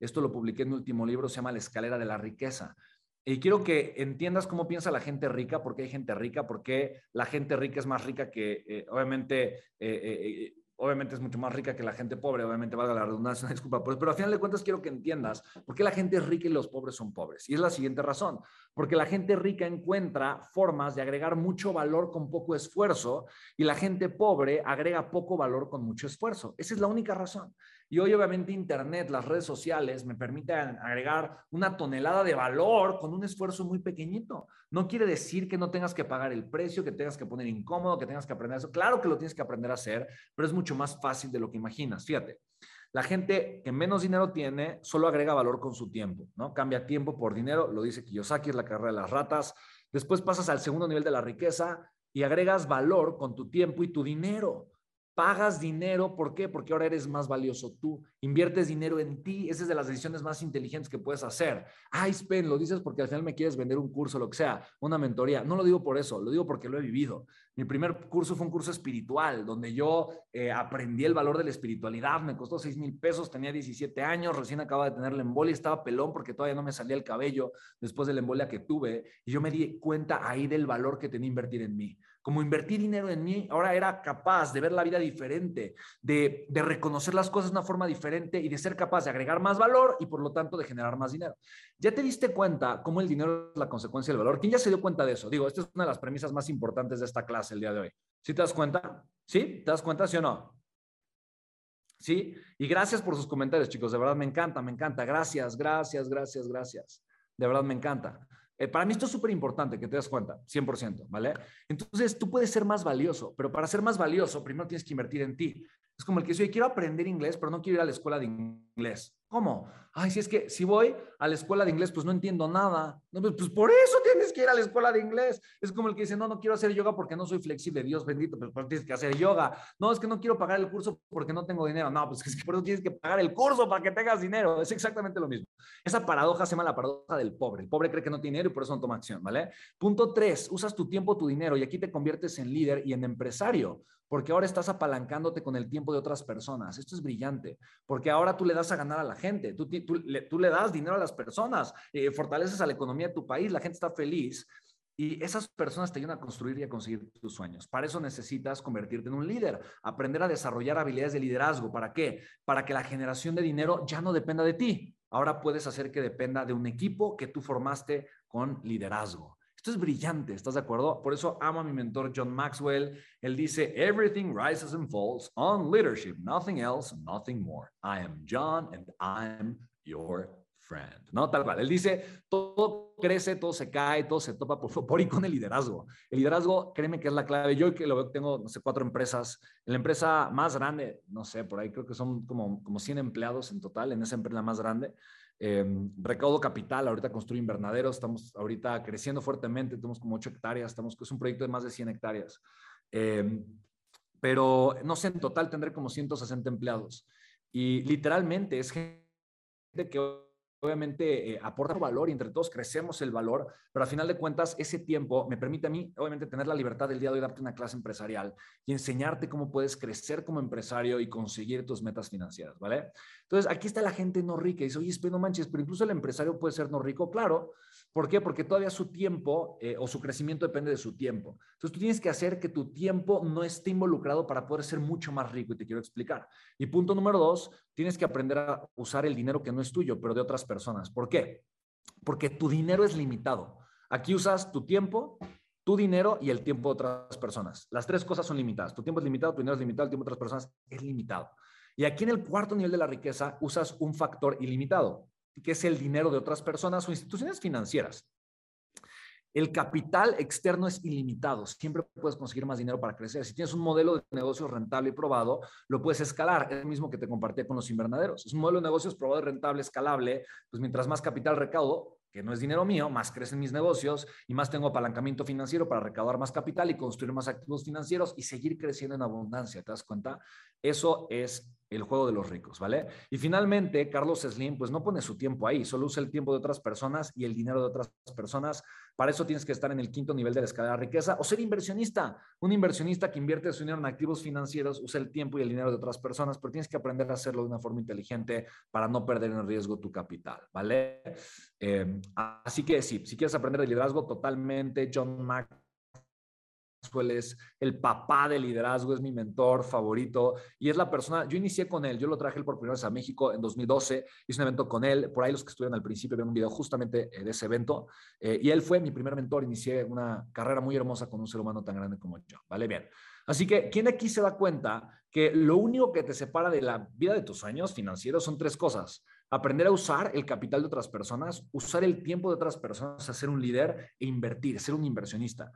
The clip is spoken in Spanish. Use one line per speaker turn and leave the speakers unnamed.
Esto lo publiqué en mi último libro, se llama La escalera de la riqueza. Y quiero que entiendas cómo piensa la gente rica, por qué hay gente rica, por qué la gente rica es más rica que, eh, obviamente, eh, eh, obviamente es mucho más rica que la gente pobre, obviamente valga la redundancia, disculpa, pero, pero al final de cuentas quiero que entiendas por qué la gente es rica y los pobres son pobres. Y es la siguiente razón, porque la gente rica encuentra formas de agregar mucho valor con poco esfuerzo y la gente pobre agrega poco valor con mucho esfuerzo. Esa es la única razón. Y hoy obviamente Internet, las redes sociales me permiten agregar una tonelada de valor con un esfuerzo muy pequeñito. No quiere decir que no tengas que pagar el precio, que tengas que poner incómodo, que tengas que aprender eso. Claro que lo tienes que aprender a hacer, pero es mucho más fácil de lo que imaginas. Fíjate, la gente que menos dinero tiene solo agrega valor con su tiempo, ¿no? Cambia tiempo por dinero, lo dice Kiyosaki, es la carrera de las ratas. Después pasas al segundo nivel de la riqueza y agregas valor con tu tiempo y tu dinero pagas dinero, ¿por qué? Porque ahora eres más valioso tú, inviertes dinero en ti, esa es de las decisiones más inteligentes que puedes hacer. Ay, Spen, lo dices porque al final me quieres vender un curso, lo que sea, una mentoría. No lo digo por eso, lo digo porque lo he vivido. Mi primer curso fue un curso espiritual, donde yo eh, aprendí el valor de la espiritualidad, me costó 6 mil pesos, tenía 17 años, recién acababa de tener la embolia, estaba pelón porque todavía no me salía el cabello después de la embolia que tuve, y yo me di cuenta ahí del valor que tenía invertir en mí como invertir dinero en mí, ahora era capaz de ver la vida diferente, de, reconocer las cosas de una forma diferente y de ser capaz de agregar más valor y por lo tanto de generar más dinero. ¿Ya te diste cuenta cómo el dinero es la consecuencia del valor? ¿Quién ya se dio cuenta de eso? Digo, esta es una de las premisas más importantes de esta clase el día de hoy. ¿Sí te das cuenta? ¿Sí? ¿Te das cuenta, sí o no? ¿Sí? Y gracias por sus comentarios, chicos. De verdad me encanta, me encanta. Gracias, gracias, gracias, gracias. De verdad me encanta. Eh, para mí esto es súper importante que te das cuenta, 100%, ¿vale? Entonces tú puedes ser más valioso, pero para ser más valioso primero tienes que invertir en ti. Es como el que dice, quiero aprender inglés, pero no quiero ir a la escuela de inglés. ¿Cómo? Ay, si es que si voy a la escuela de inglés, pues no entiendo nada. No, pues, pues, por eso tienes que ir a la escuela de inglés. Es como el que dice, no, no quiero hacer yoga porque no soy flexible. Dios bendito, pero pues tienes que hacer yoga. No, es que no quiero pagar el curso porque no tengo dinero. No, pues es que por eso tienes que pagar el curso para que tengas dinero. Es exactamente lo mismo. Esa paradoja se llama la paradoja del pobre. El pobre cree que no tiene dinero y por eso no toma acción, ¿vale? Punto tres, usas tu tiempo, tu dinero y aquí te conviertes en líder y en empresario porque ahora estás apalancándote con el tiempo de otras personas. Esto es brillante, porque ahora tú le das a ganar a la gente, tú, le, das dinero a las personas, eh, fortaleces a la economía de tu país, la gente está feliz. Y esas personas te ayudan a construir y a conseguir tus sueños. Para eso necesitas convertirte en un líder, aprender a desarrollar habilidades de liderazgo. ¿Para qué? Para que la generación de dinero ya no dependa de ti. Ahora puedes hacer que dependa de un equipo que tú formaste con liderazgo. Esto es brillante, ¿estás de acuerdo? Por eso amo a mi mentor John Maxwell. Él dice, Everything rises and falls on leadership, nothing else, nothing more. I am John and I'm your friend. ¿No? Tal cual. Él dice, todo crece, todo se cae, todo se topa por, por y con el liderazgo. El liderazgo, créeme que es la clave. Yo que lo veo, tengo, no sé, cuatro empresas. La empresa más grande, no sé, por ahí creo que son como, como 100 empleados en total, en esa empresa más grande. Em, recaudo capital, ahorita construyo invernaderos, estamos ahorita creciendo fuertemente, tenemos como 8 hectáreas, estamos, es un proyecto de más de 100 hectáreas. Em, pero no sé, en total tendré como 160 empleados. Y literalmente es gente que obviamente eh, aporta valor y entre todos crecemos el valor, pero al final de cuentas ese tiempo me permite a mí, obviamente, tener la libertad del día de hoy, darte una clase empresarial y enseñarte cómo puedes crecer como empresario y conseguir tus metas financieras, ¿vale? Entonces, aquí está la gente no rica y dice, oye, pero no manches, pero incluso el empresario puede ser no rico, claro, ¿Por qué? Porque todavía su tiempo eh, o su crecimiento depende de su tiempo. Entonces tú tienes que hacer que tu tiempo no esté involucrado para poder ser mucho más rico y te quiero explicar. Y punto número dos, tienes que aprender a usar el dinero que no es tuyo, pero de otras personas. ¿Por qué? Porque tu dinero es limitado. Aquí usas tu tiempo, tu dinero y el tiempo de otras personas. Las tres cosas son limitadas. Tu tiempo es limitado, tu dinero es limitado, el tiempo de otras personas es limitado. Y aquí en el cuarto nivel de la riqueza usas un factor ilimitado que es el dinero de otras personas o instituciones financieras. El capital externo es ilimitado, siempre puedes conseguir más dinero para crecer. Si tienes un modelo de negocio rentable y probado, lo puedes escalar. Es el mismo que te compartí con los invernaderos. Es un modelo de negocios probado rentable, escalable. Pues mientras más capital recaudo, que no es dinero mío, más crecen mis negocios y más tengo apalancamiento financiero para recaudar más capital y construir más activos financieros y seguir creciendo en abundancia. ¿Te das cuenta? Eso es el juego de los ricos, ¿vale? Y finalmente, Carlos Slim, pues no pone su tiempo ahí, solo usa el tiempo de otras personas y el dinero de otras personas. Para eso tienes que estar en el quinto nivel de la escala de riqueza o ser inversionista. Un inversionista que invierte su dinero en activos financieros usa el tiempo y el dinero de otras personas, pero tienes que aprender a hacerlo de una forma inteligente para no perder en riesgo tu capital, ¿vale? Eh, así que sí, si quieres aprender de liderazgo, totalmente John Mack es el papá del liderazgo, es mi mentor favorito y es la persona, yo inicié con él, yo lo traje por primera vez a México en 2012, hice un evento con él, por ahí los que estuvieron al principio vieron un video justamente eh, de ese evento eh, y él fue mi primer mentor, inicié una carrera muy hermosa con un ser humano tan grande como yo, ¿vale? Bien. Así que, ¿quién aquí se da cuenta que lo único que te separa de la vida de tus sueños financieros son tres cosas? aprender a usar el capital de otras personas, usar el tiempo de otras personas, ser un líder e invertir, ser un inversionista.